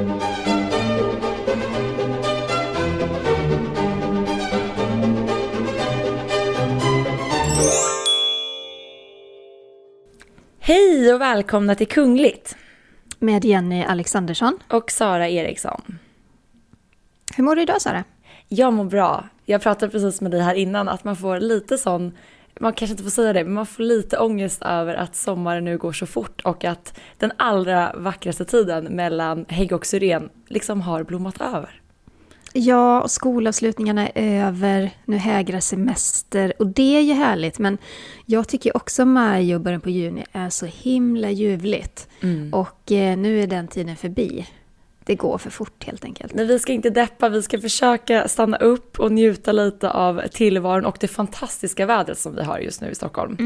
Hej och välkomna till Kungligt Med Jenny Alexandersson. och Sara Eriksson. Hur mår du idag Sara? Jag mår bra. Jag pratade precis med dig här innan att man får lite sån, man kanske inte får säga det, men man får lite ångest över att sommaren nu går så fort och att den allra vackraste tiden mellan hägg och syren liksom har blommat över. Ja, och skolavslutningarna är över. Nu hägrar semester och det är ju härligt. Men jag tycker också maj och början på juni är så himla ljuvligt. Och eh, nu är den tiden förbi. Det går för fort helt enkelt. Men vi ska inte deppa, vi ska försöka stanna upp och njuta lite av tillvaron och det fantastiska vädret som vi har just nu i Stockholm.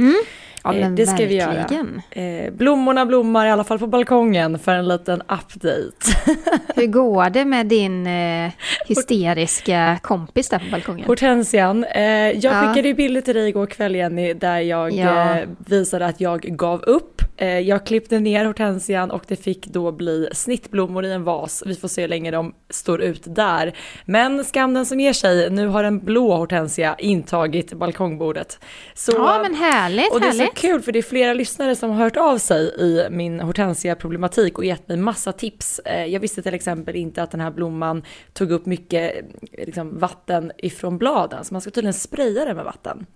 Ja, Eh, men det ska vi verkligen. göra. Eh, blommorna blommar i alla fall på balkongen för en liten update. Hur går det med din eh, hysteriska kompis där på balkongen? Hortensian, jag Ja. skickade ju bilder till dig igår kväll Jenny där jag Ja. visade att jag gav upp. Eh, jag klippte ner hortensian och det fick då bli snittblommor i en vas. Vi får se hur länge de står ut där. Men skam den som ger sig, nu har en blå hortensia intagit balkongbordet. Så, Ja, men härligt, Och det är så härligt. kul för det är flera lyssnare som har hört av sig i min hortensia-problematik och gett mig massa tips. Eh, Jag visste till exempel inte att den här blomman tog upp mycket eh, liksom, vatten ifrån bladen, så man ska tydligen spraya den med vatten.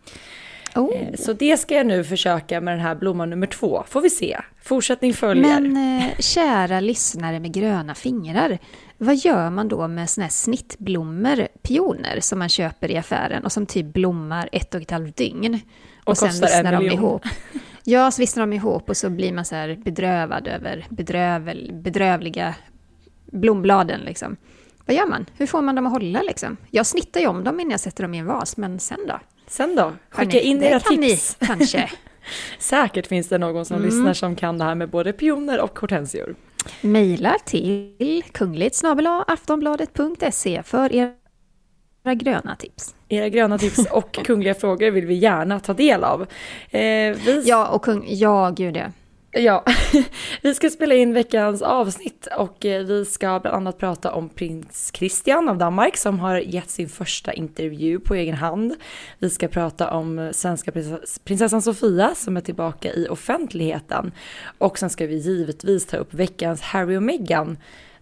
Oh. Så det ska jag nu försöka med den här blomman nummer två, får vi se. Fortsättning följer. Men eh, kära lyssnare med gröna fingrar, vad gör man då med såna här snittblommor, pioner, som man köper i affären och som typ blommar ett och ett halvt dygn? Och, Och sen vissnar de ihop. Ja, så vissnar de ihop och så blir man så här bedrövad över bedrövel, bedrövliga blombladen liksom. Vad gör man? Hur får man dem att hålla liksom? Jag snittar ju om dem innan jag sätter dem i en vas, men sen då? Sen då? Skicka in det era kan tips. Ni, kanske. Säkert finns det någon som Mm. lyssnar som kan det här med både pioner och hortensior. Mejla till kungligt aftonbladet.se för era gröna tips. Era gröna tips och kungliga frågor vill vi gärna ta del av. Eh, vi, Ja, och kung... Ja, gud ja ja. vi ska spela in veckans avsnitt och eh, vi ska bland annat prata om prins Christian av Danmark som har gett sin första intervju på egen hand. Vi ska prata om eh, svenska prinsessan Sofia som är tillbaka i offentligheten. Och sen ska vi givetvis ta upp veckans Harry och Meghan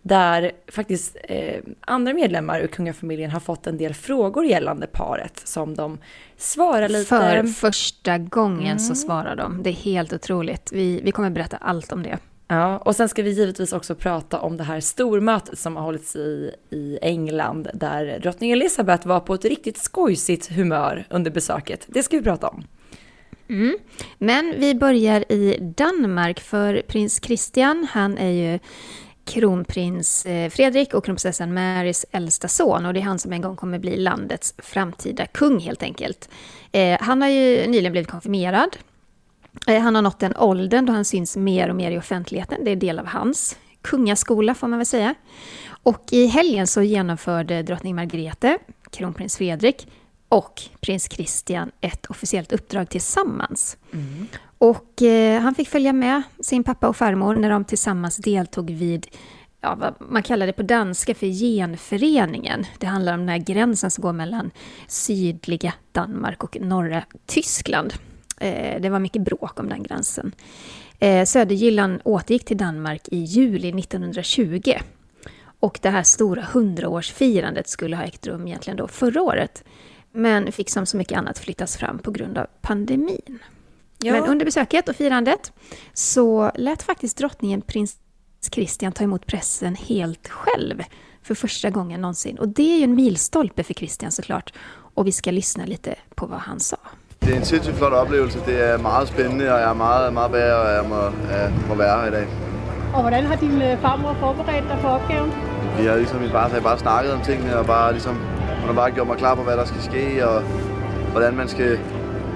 där faktiskt eh, andra medlemmar ur kungafamiljen har fått en del frågor gällande paret som de svarar lite... För första gången så svarar de. Det är helt otroligt. Vi, vi kommer berätta allt om det. Ja, och sen ska vi givetvis också prata om det här stormötet som har hållits i, i England där drottning Elizabeth var på ett riktigt skojsigt humör under besöket. Det ska vi prata om. Men vi börjar i Danmark för prins Christian, han är ju kronprins eh, Fredrik och kronprinsessan Marys äldsta son och det är han som en gång kommer bli landets framtida kung helt enkelt. Eh, han har ju nyligen blivit konfirmerad. Eh, han har nått den åldern då han syns mer och mer i offentligheten. Det är del av hans kungaskola får man väl säga. Och i helgen så genomförde drottning Margrethe, kronprins Fredrik och prins Christian ett officiellt uppdrag tillsammans. Mm. Och eh, han fick följa med sin pappa och farmor när de tillsammans deltog vid, ja, vad man kallar det på danska för genföreningen. Det handlar om den här gränsen som går mellan sydliga Danmark och norra Tyskland. Eh, det var mycket bråk om den gränsen. Eh, Söderjylland återgick till Danmark i juli 1920. Och det här stora hundraårsfirandet skulle ha ägt rum egentligen då förra året. Men fick som så mycket annat flyttas fram på grund av pandemin. Ja. Men under besöket och firandet så lät faktiskt drottningen prins Christian ta emot pressen helt själv för första gången någonsin. Och det är ju en milstolpe för Christian såklart. Och vi ska lyssna lite på vad han sa. Det er en sindssygt flot oplevelse. Det er meget spændende, og jeg er meget, meget værd, at jeg må, øh, må være her i dag. Och hur har din øh, farmor förberett dig för uppgiften? Vi har liksom bara, bara snakket om tingene, og bare ligesom, hun har bare gjort mig klar på, hvad der skal ske, og hvordan man skal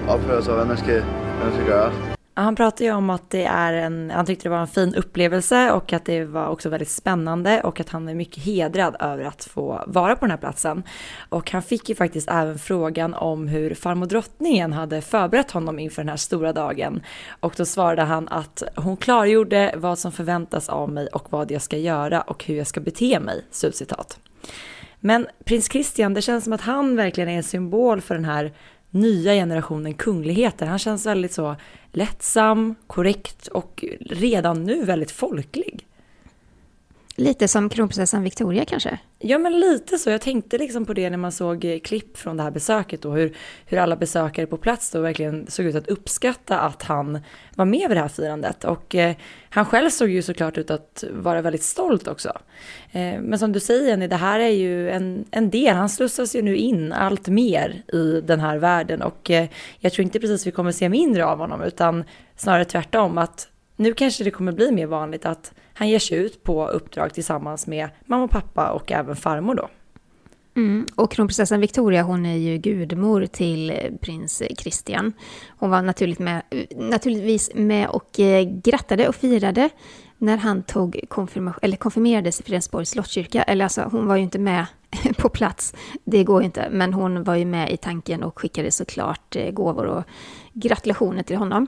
opføre sig, og hvad man skal, hvad tycker jag. Han pratar ju om att det är en, han tyckte det var en fin upplevelse och att det var också väldigt spännande och att han är mycket hedrad över att få vara på den här platsen. Och han fick ju faktiskt även frågan om hur farmor drottningen hade förberett honom inför den här stora dagen. Och då svarade han att hon klargjorde vad som förväntas av mig och vad jag ska göra och hur jag ska bete mig. Slutcitat. Men prins Christian, det känns som att han verkligen är en symbol för den här nya generationen kungligheter. Han känns väldigt så lättsam, korrekt och redan nu väldigt folklig. Lite som kronprinsessan Victoria kanske? Ja, men lite så. Jag tänkte liksom på det när man såg eh, klipp från det här besöket och hur, hur alla besökare på plats då verkligen såg ut att uppskatta att han var med vid det här firandet. Och eh, han själv såg ju såklart ut att vara väldigt stolt också. Eh, men som du säger Jenny, det här är ju en, en del. Han slussas ju nu in allt mer i den här världen och eh, jag tror inte precis vi kommer se mindre av honom utan snarare tvärtom att nu kanske det kommer bli mer vanligt att han ger sig ut på uppdrag tillsammans med mamma och pappa och även farmor då. Mm. Och kronprinsessan Victoria hon är ju gudmor till prins Christian. Hon var naturligt med, naturligtvis med och eh, grattade och firade när han tog konfirma, eller konfirmerades i Fredensborgs slottskyrka. Eller alltså, hon var ju inte med på plats, det går ju inte. Men hon var ju med i tanken och skickade såklart eh, gåvor och gratulationer till honom.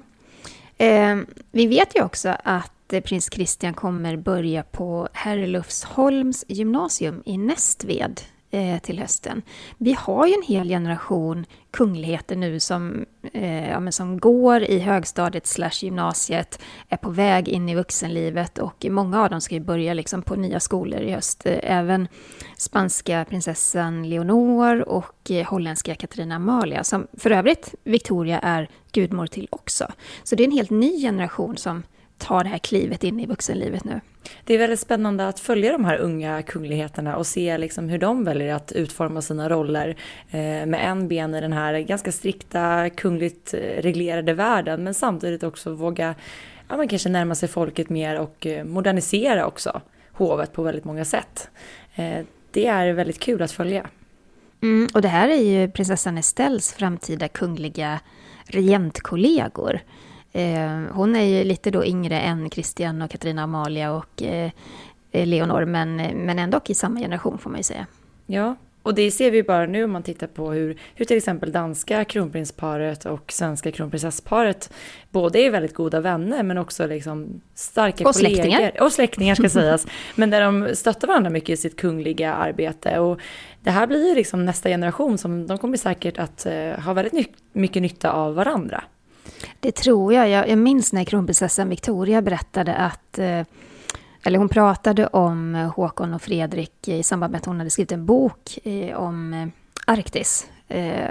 Eh, vi vet ju också att Eh, prins Christian kommer börja på Herlufsholms gymnasium i Nästved eh, till hösten. Vi har ju en hel generation kungligheter nu som, eh, ja, som går i högstadiet slash gymnasiet, är på väg in i vuxenlivet och många av dem ska ju börja liksom på nya skolor i höst. Eh, även spanska prinsessan Leonor och holländska Katarina Amalia, som för övrigt Victoria är gudmor till också. Så det är en helt ny generation som tar det här klivet in i vuxenlivet nu. Det är väldigt spännande att följa de här unga kungligheterna och se liksom hur de väljer att utforma sina roller eh, med en ben i den här ganska strikta kungligt eh, reglerade världen men samtidigt också våga ja, man kanske närma sig folket mer och eh, modernisera också hovet på väldigt många sätt. Det är väldigt kul att följa. Mm, och det här är ju prinsessan Estelles framtida kungliga regentkollegor. Eh, hon är ju lite då yngre än Christian och Katarina Amalia och eh, Leonor, men, men ändå i samma generation får man ju säga. Ja, och det ser vi bara nu om man tittar på hur, hur till exempel danska kronprinsparet och svenska kronprinsessparet både är väldigt goda vänner men också liksom starka och kollegor. Släktingar. Och släktingar ska sägas. Men där de stöttar varandra mycket i sitt kungliga arbete. Och det här blir ju liksom nästa generation som de kommer säkert att ha väldigt mycket nytta av varandra. Det tror jag. Jag, jag minns när kronprinsessan Victoria berättade att eh, eller hon pratade om Håkon och Fredrik i samband med att hon hade skrivit en bok eh, om eh, Arktis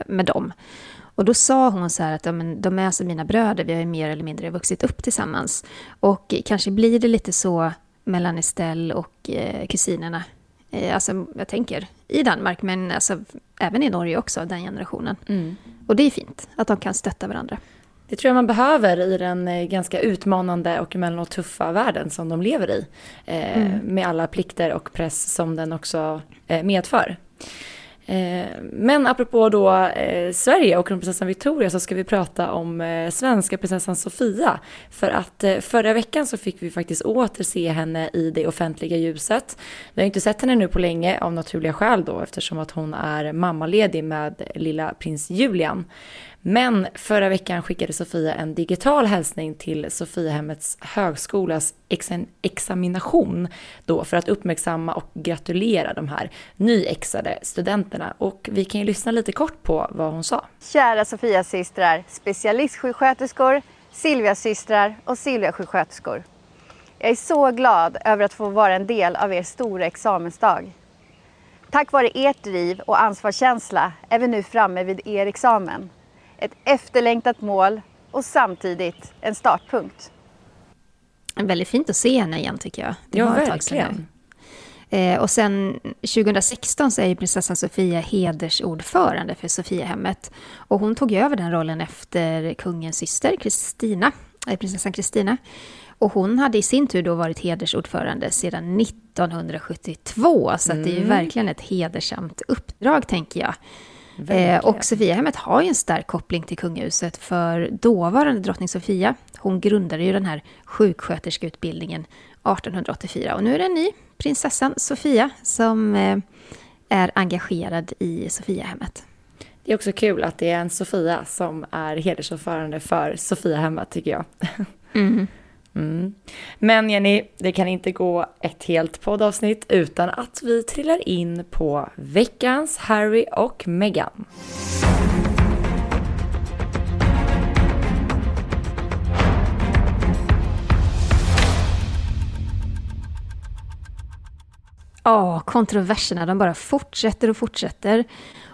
med dem. Och då sa hon så här att ja, men de är som mina bröder, vi har ju mer eller mindre vuxit upp tillsammans. Och kanske blir det lite så mellan Estelle och eh, kusinerna. Eh, alltså, jag tänker i Danmark, men alltså, även i Norge också, den generationen. Mm. Och det är fint att de kan stötta varandra. Det tror jag man behöver i den eh, ganska utmanande och emellanåt tuffa världen som de lever i. Eh, mm. Med alla plikter och press som den också eh, medför. Eh, men apropå då eh, Sverige och kronprinsessan Victoria så ska vi prata om svenska prinsessan Sofia. För att förra veckan så fick vi faktiskt åter se henne i det offentliga ljuset. Vi har inte sett henne nu på länge av naturliga skäl då eftersom att hon är mammaledig med lilla prins Julian. Men förra veckan skickade Sofia en digital hälsning till Sofiahemmets högskolas examination då för att uppmärksamma och gratulera de här nyexade studenterna. Och vi kan ju lyssna lite kort på vad hon sa. Kära Sofias systrar, specialistsjuksköterskor, Silvias systrar och Silvia sjuksköterskor. Jag är så glad över att få vara en del av er stora examensdag. Tack vare ert driv och ansvarskänsla är vi nu framme vid er examen ett efterlängtat mål och samtidigt en startpunkt. Väldigt fint att se henne igen tycker jag. Det ja, verkligen. Eh, och sen 2016 så är ju prinsessan Sofia hedersordförande för Sofiahemmet. Och hon tog över den rollen efter kungens syster Kristina, eh, prinsessan Kristina. Och hon hade i sin tur då varit hedersordförande sedan 1972, så mm. det är ju mm. verkligen ett hedersamt uppdrag, tänker jag. Eh, och Sofiahemmet har ju en stark koppling till kungahuset, för dåvarande drottning Sofia, hon grundade ju den här sjuksköterskeutbildningen 1884. Och nu är det en ny, prinsessan Sofia, som eh, är engagerad i Sofiahemmet. Det är också kul att det är en Sofia som är hedersordförande för Sofiahemmet, tycker jag. Mm. Mm. Men Jenny, det kan inte gå ett helt poddavsnitt utan att vi trillar in på veckans Harry och Meghan. Ja, kontroverserna de bara fortsätter och fortsätter.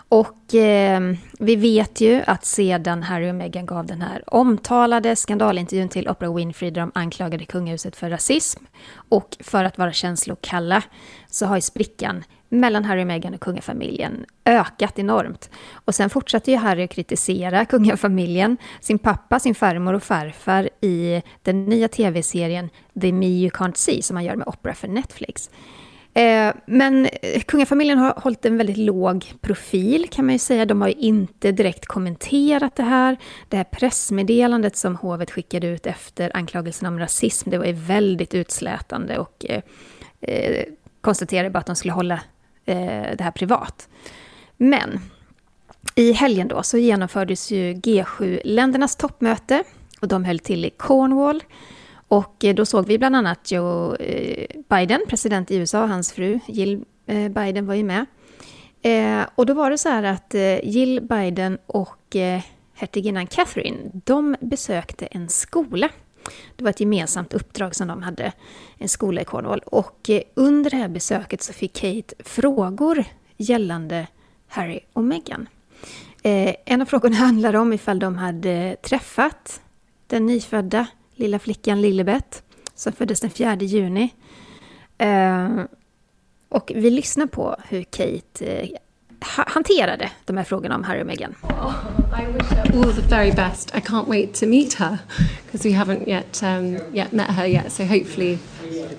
Och eh, vi vet ju att sedan Harry och Meghan gav den här omtalade skandalintervjun till Oprah Winfrey där de anklagade kungahuset för rasism och för att vara känslokalla så har ju sprickan mellan Harry och Meghan och kungafamiljen ökat enormt. Och sen fortsatte ju Harry att kritisera kungafamiljen, sin pappa, sin farmor och farfar i den nya tv-serien The Me You Can't See som han gör med Oprah för Netflix. Eh, men eh, kungafamiljen har hållit en väldigt låg profil kan man ju säga. De har ju inte direkt kommenterat det här. Det här pressmeddelandet som hovet skickade ut efter anklagelsen om rasism, det var ju väldigt utslätande och eh, eh konstaterade bara att de skulle hålla eh, det här privat. Men i helgen då så genomfördes ju G7-ländernas toppmöte och de höll till i Cornwall. Och eh, då såg vi bland annat Joe eh, Biden, president i USA, hans fru Jill eh, Biden var ju med. Och då var det så här att Jill Biden och hertiginnan Catherine, de besökte en skola. Det var ett gemensamt uppdrag som de hade, en skola i Cornwall. Och under det här besöket så fick Kate frågor gällande Harry och Meghan. En av frågorna handlade om ifall de hade träffat den nyfödda lilla flickan Lilibet som föddes den 4 juni. Eh, och vi lyssnar på hur Kate eh, hanterade de här frågorna om Harry och Meghan. Oh, I wish her all the very best. I can't wait to meet her because we haven't yet um, yet met her yet. So hopefully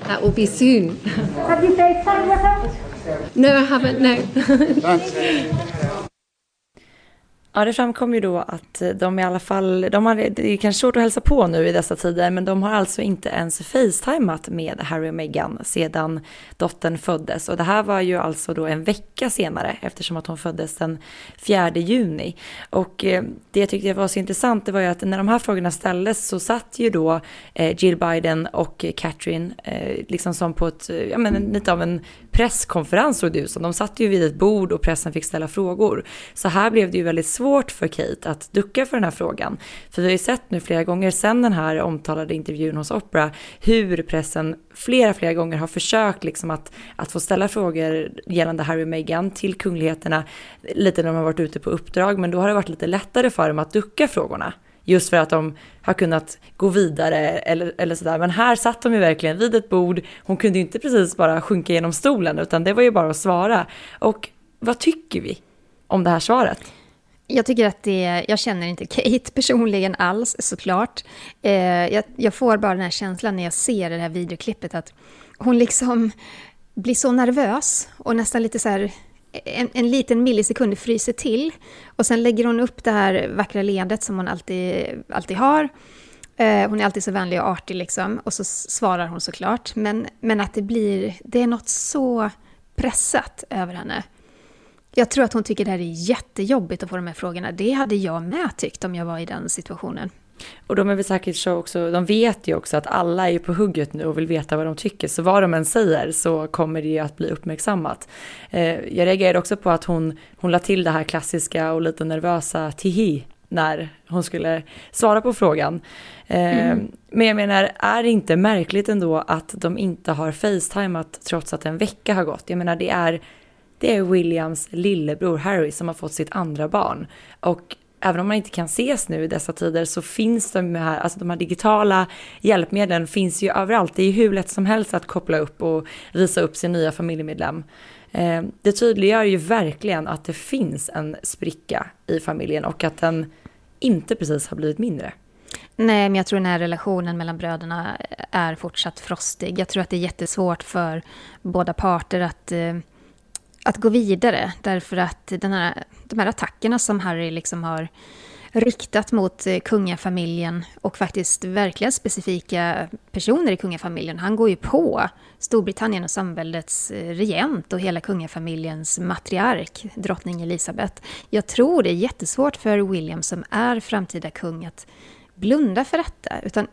that will be soon. Have you FaceTime with her? No, I haven't. No. Ja, det framkom ju då att de i alla fall, de har, det är kanske svårt att hälsa på nu i dessa tider, men de har alltså inte ens facetimat med Harry och Meghan sedan dottern föddes. Och det här var ju alltså då en vecka senare eftersom att hon föddes den 4 juni. Och eh, det jag tyckte var så intressant det var ju att när de här frågorna ställdes så satt ju då eh, Jill Biden och Catherine eh, liksom som på ett, ja men lite av en presskonferens såg det ut som. De satt ju vid ett bord och pressen fick ställa frågor. Så här blev det ju väldigt svårt svårt för Kate att ducka för den här frågan. För vi har ju sett nu flera gånger sedan den här omtalade intervjun hos Oprah hur pressen flera, flera gånger har försökt liksom att, att få ställa frågor gällande Harry och Meghan till kungligheterna lite när de har varit ute på uppdrag. Men då har det varit lite lättare för dem att ducka frågorna. Just för att de har kunnat gå vidare eller, eller sådär. Men här satt de ju verkligen vid ett bord. Hon kunde ju inte precis bara sjunka genom stolen utan det var ju bara att svara. Och vad tycker vi om det här svaret? Jag tycker att det, jag känner inte Kate personligen alls såklart. Eh, jag, jag, får bara den här känslan när jag ser det här videoklippet att hon liksom blir så nervös och nästan lite så här en, en liten millisekund fryser till. Och sen lägger hon upp det här vackra leendet som hon alltid, alltid har. Eh, hon är alltid så vänlig och artig liksom. Och så svarar hon såklart. Men, men att det blir, det är något så pressat över henne. Jag tror att hon tycker det här är jättejobbigt att få de här frågorna. Det hade jag med tyckt om jag var i den situationen. Och de är väl säkert så också, de vet ju också att alla är på hugget nu och vill veta vad de tycker. Så vad de än säger så kommer det ju att bli uppmärksammat. Eh, jag reagerade också på att hon, hon la till det här klassiska och lite nervösa tihi när hon skulle svara på frågan. Eh, mm. Men jag menar, är det inte märkligt ändå att de inte har facetimat trots att en vecka har gått? Jag menar, det är, det är Williams lillebror Harry som har fått sitt andra barn. Och även om man inte kan ses nu i dessa tider så finns de här, alltså de här digitala hjälpmedlen finns ju överallt. Det är ju hur lätt som helst att koppla upp och visa upp sin nya familjemedlem. Eh, det tydliggör ju verkligen att det finns en spricka i familjen och att den inte precis har blivit mindre. Nej, men jag tror den här relationen mellan bröderna är fortsatt frostig. Jag tror att det är jättesvårt för båda parter att, eh, att gå vidare. Därför att den här, de här attackerna som Harry liksom har riktat mot eh, kungafamiljen och faktiskt verkligen specifika personer i kungafamiljen. Han går ju på Storbritannien och samväldets eh, regent och hela kungafamiljens matriark, drottning Elizabeth. Jag tror det är jättesvårt för William som är framtida kung att blunda för detta. Utan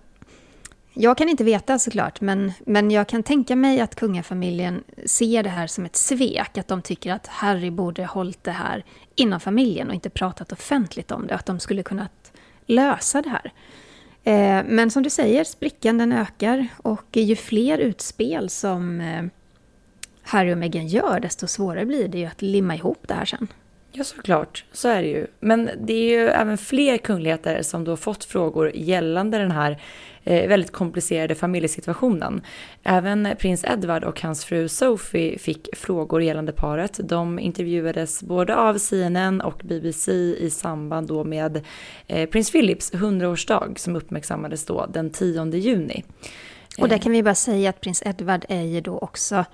jag kan inte veta såklart, men, men jag kan tänka mig att kungafamiljen ser det här som ett svek. Att de tycker att Harry borde hållit det här inom familjen och inte pratat offentligt om det. Att de skulle kunnat lösa det här. Eh, men som du säger, sprickan den ökar och ju fler utspel som eh, Harry och Meghan gör, desto svårare blir det ju att limma ihop det här sen. Ja, såklart. Så är det ju. Men det är ju även fler kungligheter som då fått frågor gällande den här väldigt komplicerade familjesituationen. Även prins Edward och hans fru Sophie fick frågor gällande paret. De intervjuades både av CNN och BBC i samband då med eh, prins Philips 100-årsdag som uppmärksammades då den 10 juni. Och där kan vi bara säga att prins Edward är ju då också,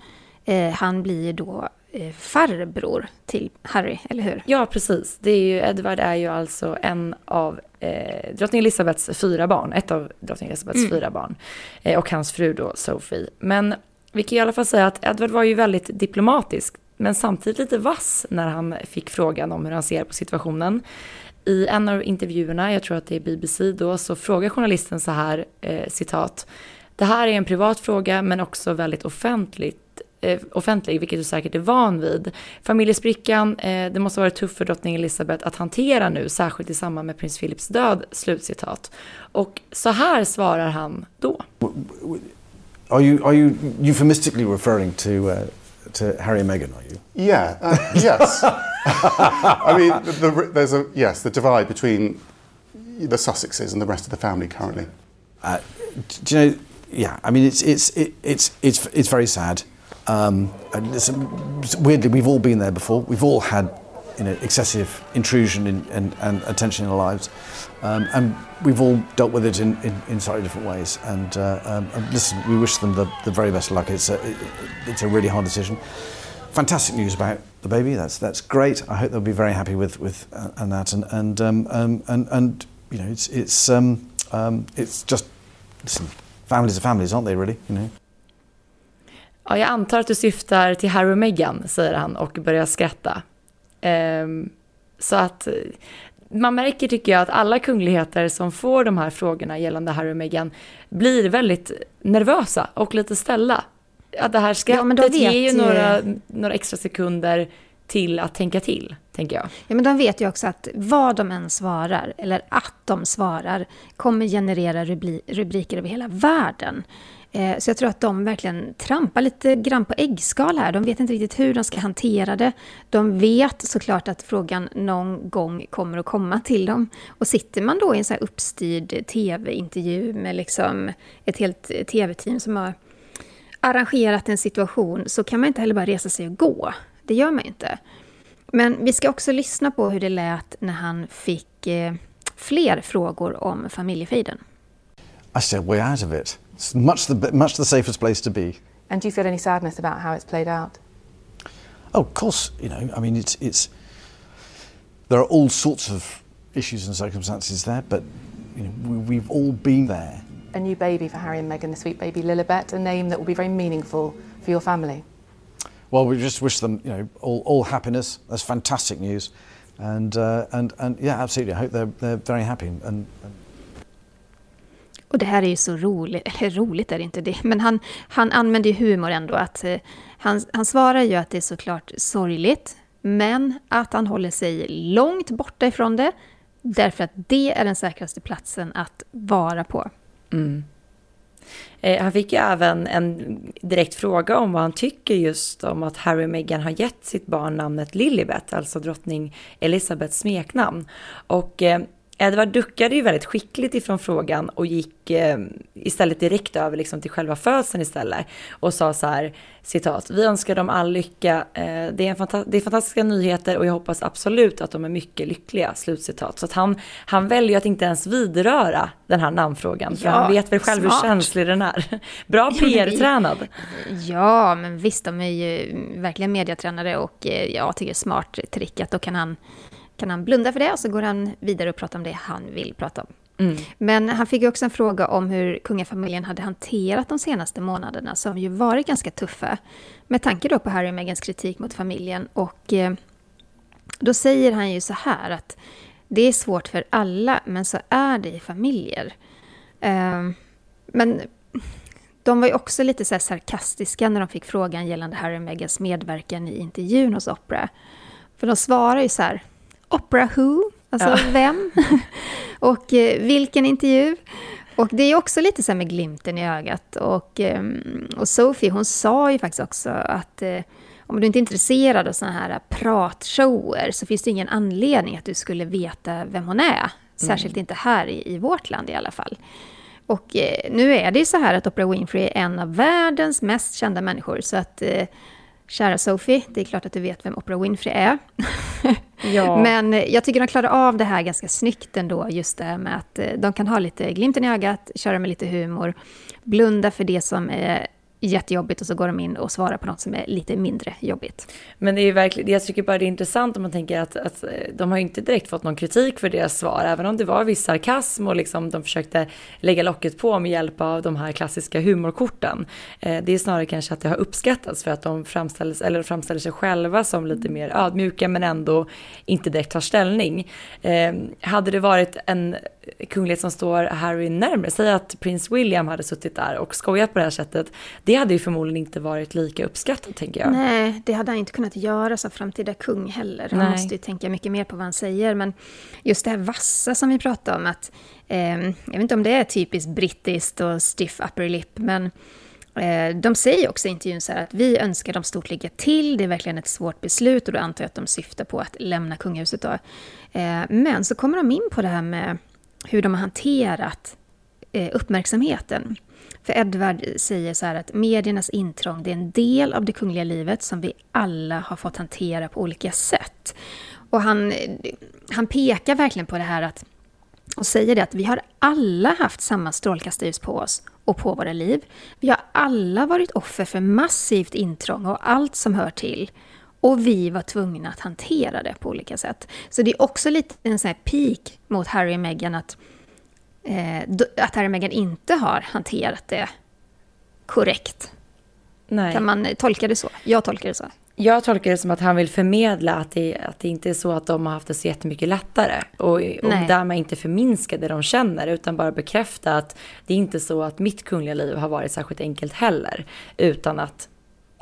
eh, han blir ju då eh, farbror till Harry, eller hur? Ja, precis. Det är ju, Edward är ju alltså en av eh, drottning Elizabeths fyra barn, ett av drottning Elizabeths mm. fyra barn. Eh, och hans fru då, Sophie. Men vi kan i alla fall säga att Edward var ju väldigt diplomatisk, men samtidigt lite vass när han fick frågan om hur han ser på situationen. I en av intervjuerna, jag tror att det är BBC då, så frågar journalisten så här, eh, citat, det här är en privat fråga men också väldigt offentligt eh, offentlig, vilket du säkert är van vid. Familjesprickan, eh, det måste vara tufft för drottning Elizabeth att hantera nu, särskilt i samband med prins Philips död, slutcitat. Och så här svarar han då. Are you, are you euphemistically referring to, uh, to Harry and Meghan, are you? Yeah, uh, yes. I mean, the, the, there's a, yes, the divide between the Sussexes and the rest of the family currently. Uh, do you know, yeah, I mean, it's, it's, it, it's, it's, it's very sad. Um, weirdly, we've all been there before. We've all had you know, excessive intrusion in, and, and attention in our lives. Um, and we've all dealt with it in, in, in slightly different ways. And, uh, um, listen, we wish them the, the very best of luck. It's a, it, it's a really hard decision. Fantastic news about the baby. That's, that's great. I hope they'll be very happy with, with uh, and that. And, and, um, um, and, and, you know, it's, it's, um, um, it's just, listen, families are families, aren't they, really? You know? Ja, jag antar att du syftar till Harry och Meghan, säger han och börjar skratta. Um, så att man märker, tycker jag, att alla kungligheter som får de här frågorna gällande Harry och Meghan blir väldigt nervösa och lite ställa. Att det här skrattet ja, ger ju några, några extra sekunder till att tänka till, tänker jag. Ja, men de vet ju också att vad de än svarar, eller att de svarar, kommer generera rubriker över hela världen. Eh, så jag tror att de verkligen trampar lite grann på äggskal här. De vet inte riktigt hur de ska hantera det. De vet såklart att frågan någon gång kommer att komma till dem. Och sitter man då i en så här uppstyrd tv-intervju med liksom ett helt tv-team som har arrangerat en situation så kan man inte heller bara resa sig och gå. Det gör man inte. Men vi ska också lyssna på hur det lät när han fick eh, fler frågor om familjefejden. I said way out of it. It's much the, much the safest place to be. And do you feel any sadness about how it's played out? Oh, of course, you know, I mean, it's, it's, there are all sorts of issues and circumstances there, but you know, we, we've all been there. A new baby for Harry and Meghan, the sweet baby Lilibet, a name that will be very meaningful for your family. Well, we just wish them, you know, all, all happiness. That's fantastic news, and uh, and and yeah, absolutely. I hope they're they're very happy and, and Och det här är ju så roligt, eller roligt är det inte det, men han, han använder ju humor ändå. Att, eh, han, han svarar ju att det är såklart sorgligt, men att han håller sig långt borta ifrån det, därför att det är den säkraste platsen att vara på. Mm. Eh, han fick ju även en direkt fråga om vad han tycker just om att Harry och Meghan har gett sitt barn namnet Lilibet, alltså drottning Elizabeths smeknamn. Och eh, Edward duckade ju väldigt skickligt ifrån frågan och gick eh, istället direkt över liksom till själva födseln istället och sa så här, citat, vi önskar dem all lycka, eh, det, är en fanta det är fantastiska nyheter och jag hoppas absolut att de är mycket lyckliga, slutcitat. Så att han, han väljer att inte ens vidröra den här namnfrågan, för Ja, han vet väl själv smart. hur känslig den är. Bra PR-tränad. Ja, men visst, de är ju verkligen mediatränare och eh, jag tycker det är smart trick att då kan han, kan han blunda för det och så går han vidare och pratar om det han vill prata om. Mm. Men han fick ju också en fråga om hur kungafamiljen hade hanterat de senaste månaderna som ju varit ganska tuffa. Med tanke då på Harry och Meghans kritik mot familjen. Och eh, då säger han ju så här att det är svårt för alla, men så är det i familjer. Eh, men de var ju också lite så sarkastiska när de fick frågan gällande Harry och Meghans medverkan i intervjun hos Oprah. För de svarar ju så här, Oprah who? Alltså Ja. vem? och eh, vilken intervju? Och det är också lite så med glimten i ögat. Och, ehm, och Sophie, hon sa ju faktiskt också att eh, om du inte är intresserad av såna här pratshower så finns det ingen anledning att du skulle veta vem hon är. Särskilt inte här i, i vårt land i alla fall. Och eh, nu är det ju så här att Oprah Winfrey är en av världens mest kända människor. Så att, eh, kära Sophie, det är klart att du vet vem Oprah Winfrey är. Ja. Men eh, jag tycker de klarar av det här ganska snyggt ändå, just det här med att eh, de kan ha lite glimten i ögat, köra med lite humor, blunda för det som är jättejobbigt och så går de in och svarar på något som är lite mindre jobbigt. Men det är ju verkligen, jag tycker bara det är intressant om man tänker att, att de har ju inte direkt fått någon kritik för deras svar, även om det var viss sarkasm och liksom de försökte lägga locket på med hjälp av de här klassiska humorkorten. Eh, det är snarare kanske att det har uppskattats för att de framställs, eller framställer sig själva som lite mer ödmjuka men ändå inte direkt tar ställning. Eh, hade det varit en kunglighet som står Harry närmare, säg att prins William hade suttit där och skojat på det här sättet, det hade ju förmodligen inte varit lika uppskattat tänker jag. Nej, det hade han inte kunnat göra som framtida kung heller. Han Nej. måste ju tänka mycket mer på vad han säger. Men just det här vassa som vi pratade om, att eh, jag vet inte om det är typiskt brittiskt och stiff upper lip, men eh, de säger också i intervjun så här att vi önskar dem stort lycka till, det är verkligen ett svårt beslut och då antar jag att de syftar på att lämna kungahuset då. Eh, men så kommer de in på det här med hur de har hanterat eh, uppmärksamheten. För Edward säger så här att mediernas intrång det är en del av det kungliga livet som vi alla har fått hantera på olika sätt. Och han, han pekar verkligen på det här att och säger det att vi har alla haft samma strålkastarljus på oss och på våra liv. Vi har alla varit offer för massivt intrång och allt som hör till. Och vi var tvungna att hantera det på olika sätt. Så det är också lite en sån här peak mot Harry och Meghan att, eh, att Harry och Meghan inte har hanterat det korrekt. Nej. Kan man tolka det så? Jag tolkar det så. Jag tolkar det som att han vill förmedla att det, att det inte är så att de har haft det så jättemycket lättare. Och, och Nej. därmed inte förminska det de känner, utan bara bekräfta att det är inte så att mitt kungliga liv har varit särskilt enkelt heller. Utan att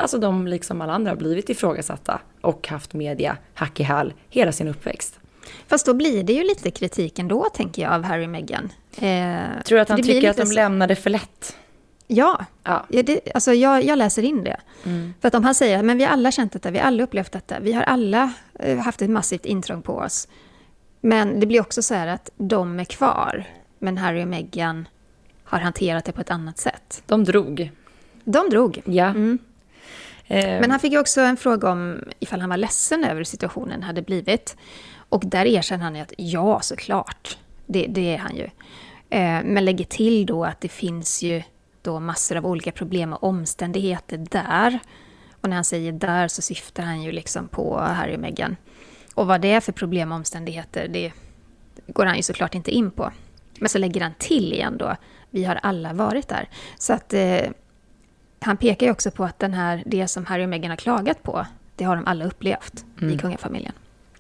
alltså de, liksom alla andra, blivit ifrågasatta och haft media hack i häl hela sin uppväxt. Fast då blir det ju lite kritik ändå, tänker jag, av Harry och Meghan. Eh, Tror du att han tycker att de så- lämnade för lätt? Ja, Ja. det, alltså jag, jag läser in det. Mm. För att om han säger men vi har alla känt detta, vi har alla upplevt detta, vi har alla eh, haft ett massivt intrång på oss. Men det blir också så här att de är kvar, men Harry och Meghan har hanterat det på ett annat sätt. De drog. De drog. Ja. Mm. Ehm. Men han fick ju också en fråga om ifall han var ledsen över hur situationen hade blivit. Och där erkänner han ju att ja, såklart. Det, det är han ju. Ehm, men lägger till då att det finns ju då massor av olika problem och omständigheter där. Och när han säger där så syftar han ju liksom på Harry och Meghan. Och vad det är för problem och omständigheter, det går han ju såklart inte in på. Men så lägger han till igen då, vi har alla varit där. Så att eh, han pekar ju också på att den här, det som Harry och Meghan har klagat på, det har de alla upplevt i Mm. kungafamiljen.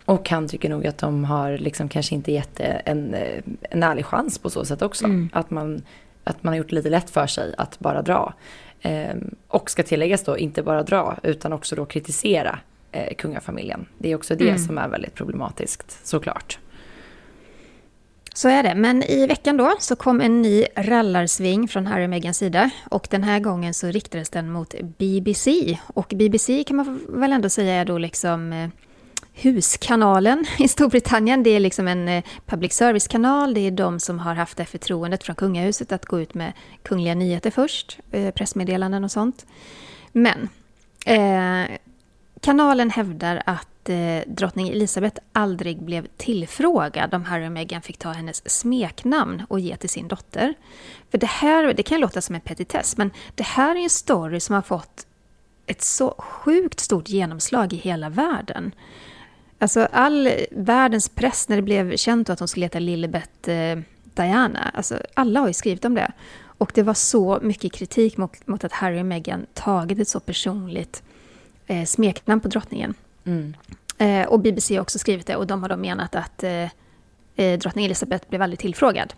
Och han tycker nog att de har liksom kanske inte gett en, eh, en ärlig chans på så sätt också. Mm. Att, man, att man har gjort det lite lätt för sig att bara dra. Ehm, och ska tilläggas då, inte bara dra, utan också då kritisera eh, kungafamiljen. Det är också det Mm. som är väldigt problematiskt, såklart. Så är det. Men i veckan då så kom en ny rallarsving från Harry och Meghans sida. Och den här gången så riktades den mot BBC. Och BBC kan man väl ändå säga är då liksom eh, Huskanalen i Storbritannien. Det är liksom en eh, public service-kanal. Det är de som har haft det förtroendet från kungahuset att gå ut med kungliga nyheter först, eh, pressmeddelanden och sånt. Men eh, kanalen hävdar att eh, drottning Elizabeth aldrig blev tillfrågad om Harry och Meghan fick ta hennes smeknamn och ge till sin dotter. För det här, det kan låta som en petitess, men det här är en story som har fått ett så sjukt stort genomslag i hela världen. Alltså all världens press när det blev känt att de skulle heta Lilibet eh, Diana, alltså alla har ju skrivit om det. Och det var så mycket kritik mot, mot att Harry och Meghan tagit ett så personligt eh, smeknamn på drottningen. Mm. Eh, och BBC har också skrivit det och de har då menat att eh, eh drottning Elizabeth blev aldrig tillfrågad.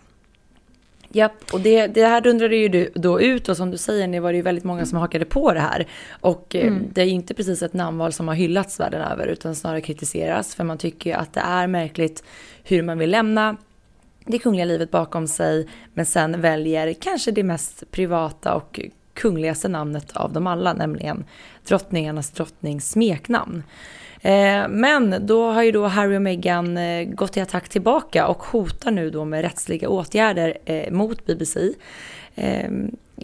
Ja, och det, det här dundrade ju då ut och som du säger, det var det ju väldigt många som hakade på det här. Och eh, mm. det är inte precis ett namnval som har hyllats världen över utan snarare kritiseras för man tycker att det är märkligt hur man vill lämna det kungliga livet bakom sig men sen väljer kanske det mest privata och kungligaste namnet av dem alla, nämligen drottningarnas drottnings smeknamn. Eh, men då har ju då Harry och Meghan eh, gått i attack tillbaka och hotar nu då med rättsliga åtgärder eh, mot BBC.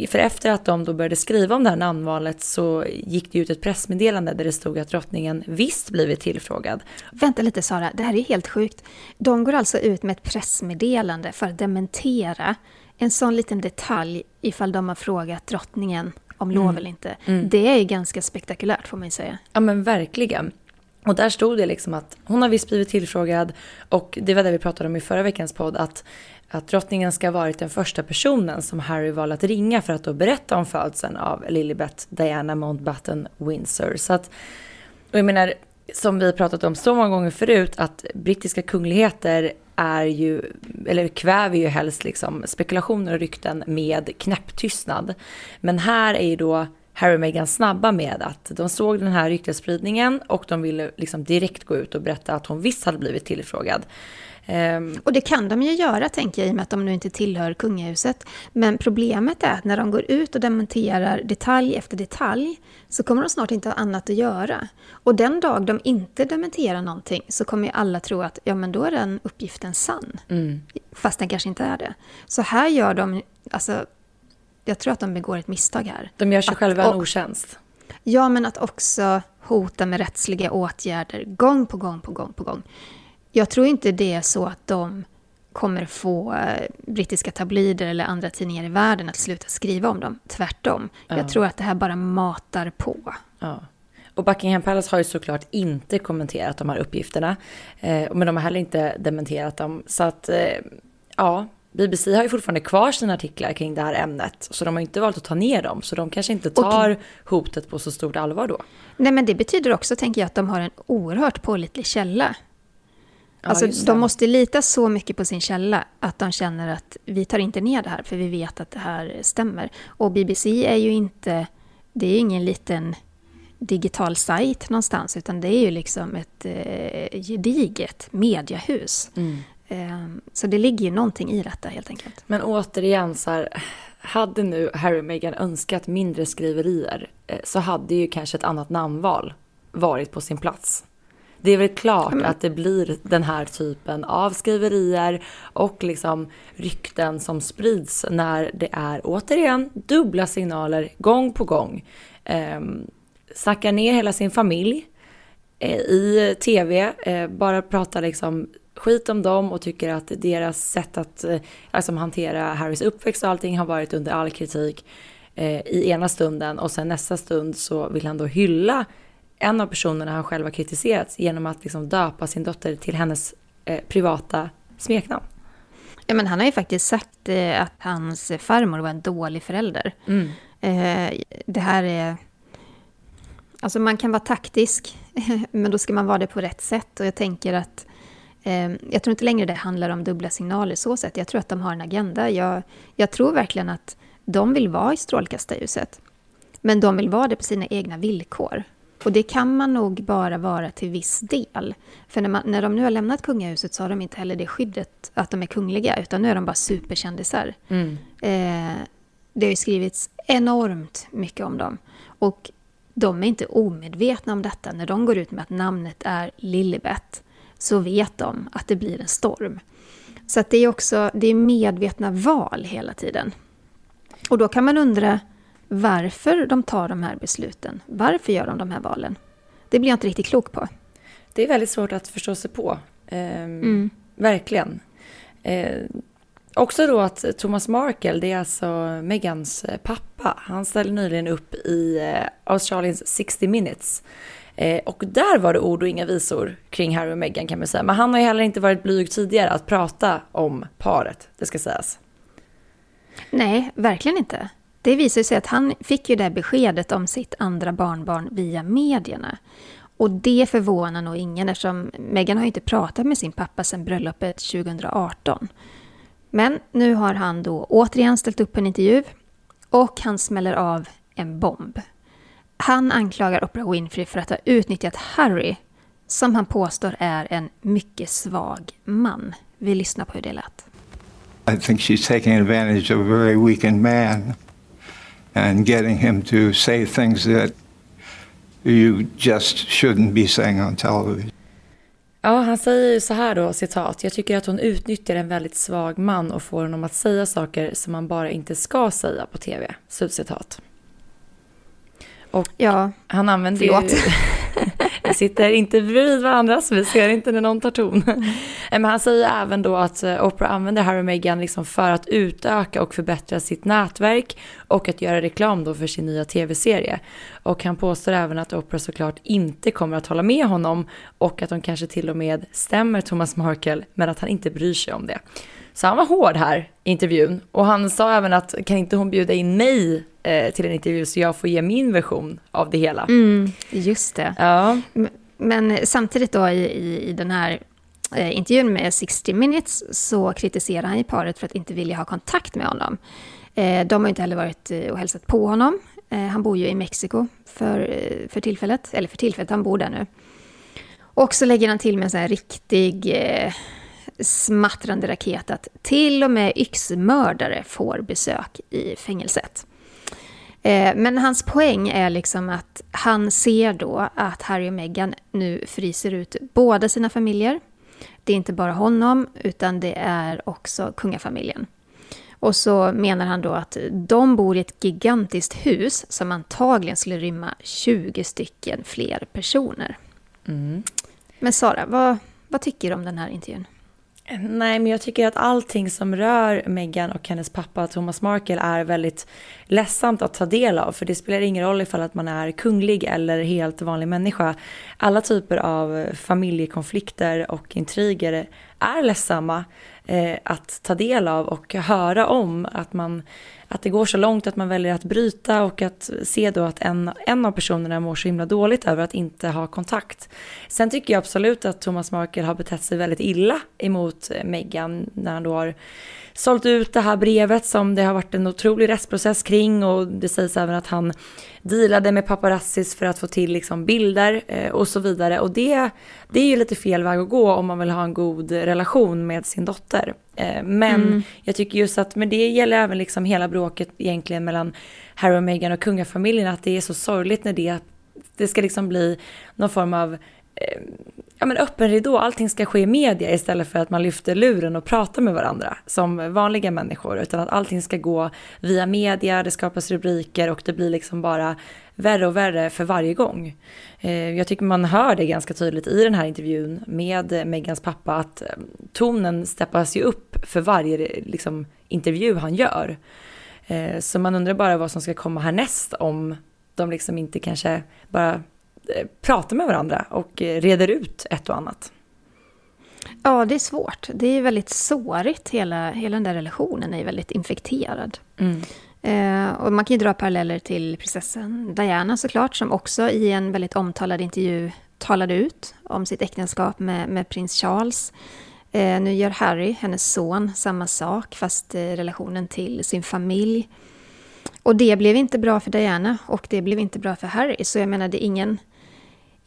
För efter att de då började skriva om det här namnvalet så gick det ut ett pressmeddelande där det stod att drottningen visst blivit tillfrågad. Vänta lite Sara, det här är helt sjukt. De går alltså ut med ett pressmeddelande för att dementera en sån liten detalj ifall de har frågat drottningen om lov mm. eller inte. Mm. Det är ganska spektakulärt får man ju säga. Ja men verkligen. Och där stod det liksom att hon har visst blivit tillfrågad och det var det vi pratade om i förra veckans podd att, att drottningen ska ha varit den första personen som Harry valde att ringa för att då berätta om födseln av Lilibet Diana Mountbatten Windsor. Så att, och jag menar, som vi pratat om så många gånger förut, att brittiska kungligheter är ju, eller kväver ju helst liksom spekulationer och rykten med knäpptystnad. Men här är ju då Harry och Meghan snabba med att de såg den här ryktesspridningen och de ville liksom direkt gå ut och berätta att hon visst hade blivit tillfrågad. Um, och det kan de ju göra, tänker jag, i och med att de nu inte tillhör kungahuset. Men problemet är att när de går ut och dementerar detalj efter detalj så kommer de snart inte ha annat att göra. Och den dag de inte dementerar någonting så kommer ju alla tro att ja, men då är den uppgiften sann. Mm. Fast den kanske inte är det. Så här gör de, alltså jag tror att de begår ett misstag här. De gör sig att, själva en otjänst. Ja, men att också hota med rättsliga åtgärder gång på gång på gång på gång. Jag tror inte det är så att de kommer få eh, brittiska tabloider eller andra tidningar i världen att sluta skriva om dem. Tvärtom. Ja. Jag tror att det här bara matar på. Ja. Och Buckingham Palace har ju såklart inte kommenterat de här uppgifterna. Eh, men de har heller inte dementerat dem. Så att, eh, ja, BBC har ju fortfarande kvar sina artiklar kring det här ämnet. Så de har inte valt att ta ner dem. Så de kanske inte tar och, hotet på så stort allvar då. Nej men det betyder också, tänker jag, att de har en oerhört pålitlig källa. Ja, alltså de måste lita så mycket på sin källa att de känner att vi tar inte ner det här för vi vet att det här stämmer. Och BBC är ju inte, det är ingen liten digital sajt någonstans utan det är ju liksom ett eh, gediget mediehus. Mm. Ehm, så det ligger ju någonting i detta helt enkelt. Men återigen så här, hade nu Harry och Meghan önskat mindre skriverier eh, så hade ju kanske ett annat namnval varit på sin plats. Det är väl klart mm. att det blir den här typen av skriverier och liksom rykten som sprids när det är återigen dubbla signaler gång på gång. Eh, snackar ner hela sin familj eh, i tv, eh, bara pratar liksom skit om dem och tycker att deras sätt att eh, alltså, hantera Harrys uppväxt och allting har varit under all kritik eh, i ena stunden och sen nästa stund så vill han då hylla en av personerna han själv har kritiserat genom att liksom döpa sin dotter till hennes eh, privata smeknamn. Ja, men han har ju faktiskt sagt eh, att hans farmor var en dålig förälder. Mm. Eh, det här är... Alltså man kan vara taktisk, men då ska man vara det på rätt sätt. Och jag tänker att jag tror inte längre det handlar om dubbla signaler så sätt. Jag tror att de har en agenda. Jag, jag tror verkligen att de vill vara i strålkastarljuset. Men de vill vara det på sina egna villkor. Och det kan man nog bara vara till viss del. För när, man, när de nu har lämnat kungahuset så har de inte heller det skyddet att de är kungliga, utan nu är de bara superkändisar. Mm. Eh, det har ju skrivits enormt mycket om dem. Och de är inte omedvetna om detta. När de går ut med att namnet är Lilibet så vet de att det blir en storm. Så det är också det är medvetna val hela tiden. Och då kan man undra varför de tar de här besluten. Varför gör de de här valen? Det blir jag inte riktigt klok på. Det är väldigt svårt att förstå sig på. Eh, mm. Verkligen. Eh, också då att Thomas Markle, det är alltså Megans pappa. Han ställde nyligen upp i eh, Australiens 60 minutes. Eh, och där var det ord och inga visor kring Harry och Meghan kan man säga. Men han har ju heller inte varit blyg tidigare att prata om paret, det ska sägas. Nej, verkligen inte. Det visar sig att han fick ju det beskedet om sitt andra barnbarn via medierna. Och det förvånar nog ingen eftersom Meghan har ju inte pratat med sin pappa sedan bröllopet 2018. Men nu har han då återigen ställt upp en intervju och han smäller av en bomb. Han anklagar Oprah Winfrey för att ha utnyttjat Harry, som han påstår är en mycket svag man. Vi lyssnar på hur det lät. I think she's taking advantage of a very weakened man and getting him to say things that you just shouldn't be saying on television. Ja, han säger ju så här då, citat. Jag tycker att hon utnyttjar en väldigt svag man och får honom att säga saker som man bara inte ska säga på tv. Slutcitat. Och ja, han använder förlåt. ju... vi sitter inte bredvid varandra så vi ser inte när någon tar ton. Men han säger även då att eh, Oprah använder Harry och Meghan liksom för att utöka och förbättra sitt nätverk och att göra reklam då för sin nya tv-serie. Och han påstår även att Oprah såklart inte kommer att hålla med honom och att de kanske till och med stämmer Thomas Markle men att han inte bryr sig om det. Så han var hård här i intervjun och han sa även att kan inte hon bjuda in mig eh, till en intervju så jag får ge min version av det hela. Mm, just det. Ja. Men samtidigt då i, i, i den här eh, intervjun med 60 minutes så kritiserar han ju paret för att inte vilja ha kontakt med honom. Eh, de har inte heller varit eh, och hälsat på honom. Eh, han bor ju i Mexiko för, eh, för tillfället, eller för tillfället, han bor där nu. Och så lägger han till med en sån här riktig smattrande raket att till och med yxmördare får besök i fängelset. Eh, men hans poäng är liksom att han ser då att Harry och Meghan nu fryser ut båda sina familjer. Det är inte bara honom, utan det är också kungafamiljen. Och så menar han då att de bor i ett gigantiskt hus som antagligen skulle rymma 20 stycken fler personer. Mm. Men Sara, vad, vad tycker du om den här intervjun? Nej, men jag tycker att allting som rör Meghan och hennes pappa Thomas Markle är väldigt ledsamt att ta del av. För det spelar ingen roll ifall att man är kunglig eller helt vanlig människa. Alla typer av familjekonflikter och intriger är ledsamma eh, att ta del av och höra om. Att man att det går så långt att man väljer att bryta och att se då att en, en av personerna mår så himla dåligt över att inte ha kontakt. Sen tycker jag absolut att Thomas Markle har betett sig väldigt illa emot eh, Meghan när han då har sålt ut det här brevet som det har varit en otrolig rättsprocess kring och det sägs även att han dealade med paparazzis för att få till liksom bilder eh, och så vidare. Och det, det är ju lite fel väg att gå om man vill ha en god relation med sin dotter. Eh, men mm. jag tycker just att, men det gäller även liksom hela bråket egentligen mellan Harry och Meghan och kungafamiljen, att det är så sorgligt när det, det ska liksom bli någon form av eh, ja, men öppen ridå, allting ska ske i media istället för att man lyfter luren och pratar med varandra som vanliga människor. Utan att allting ska gå via media, det skapas rubriker och det blir liksom bara värre och värre för varje gång. Eh, jag tycker man hör det ganska tydligt i den här intervjun med Megans pappa att eh, tonen steppas ju upp för varje liksom, intervju han gör. Eh, så man undrar bara vad som ska komma härnäst om de liksom inte kanske bara pratar med varandra och eh, reder ut ett och annat. Ja, det är svårt. Det är väldigt sårigt. Hela, hela den där relationen är väldigt infekterad. Mm. Eh, och man kan ju dra paralleller till prinsessan Diana såklart, som också i en väldigt omtalad intervju talade ut om sitt äktenskap med, med prins Charles. Eh, nu gör Harry, hennes son, samma sak, fast eh, relationen till sin familj. Och det blev inte bra för Diana och det blev inte bra för Harry. Så jag menar, det är ingen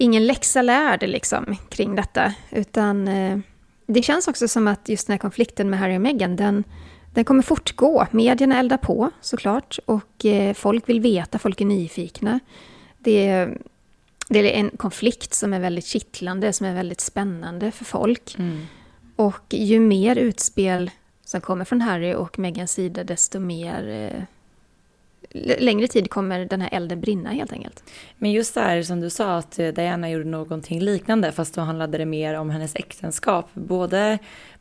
ingen läxa lärd liksom, kring detta. Utan eh, det känns också som att just den här konflikten med Harry och Meghan, den, den kommer fortgå. Medierna eldar på såklart och eh, folk vill veta, folk är nyfikna. Det är, det är en konflikt som är väldigt kittlande, som är väldigt spännande för folk. Mm. Och ju mer utspel som kommer från Harry och Megans sida, desto mer... Eh, längre tid kommer den här elden brinna helt enkelt. Men just det här som du sa att eh, Diana gjorde någonting liknande fast då handlade det mer om hennes äktenskap. Både,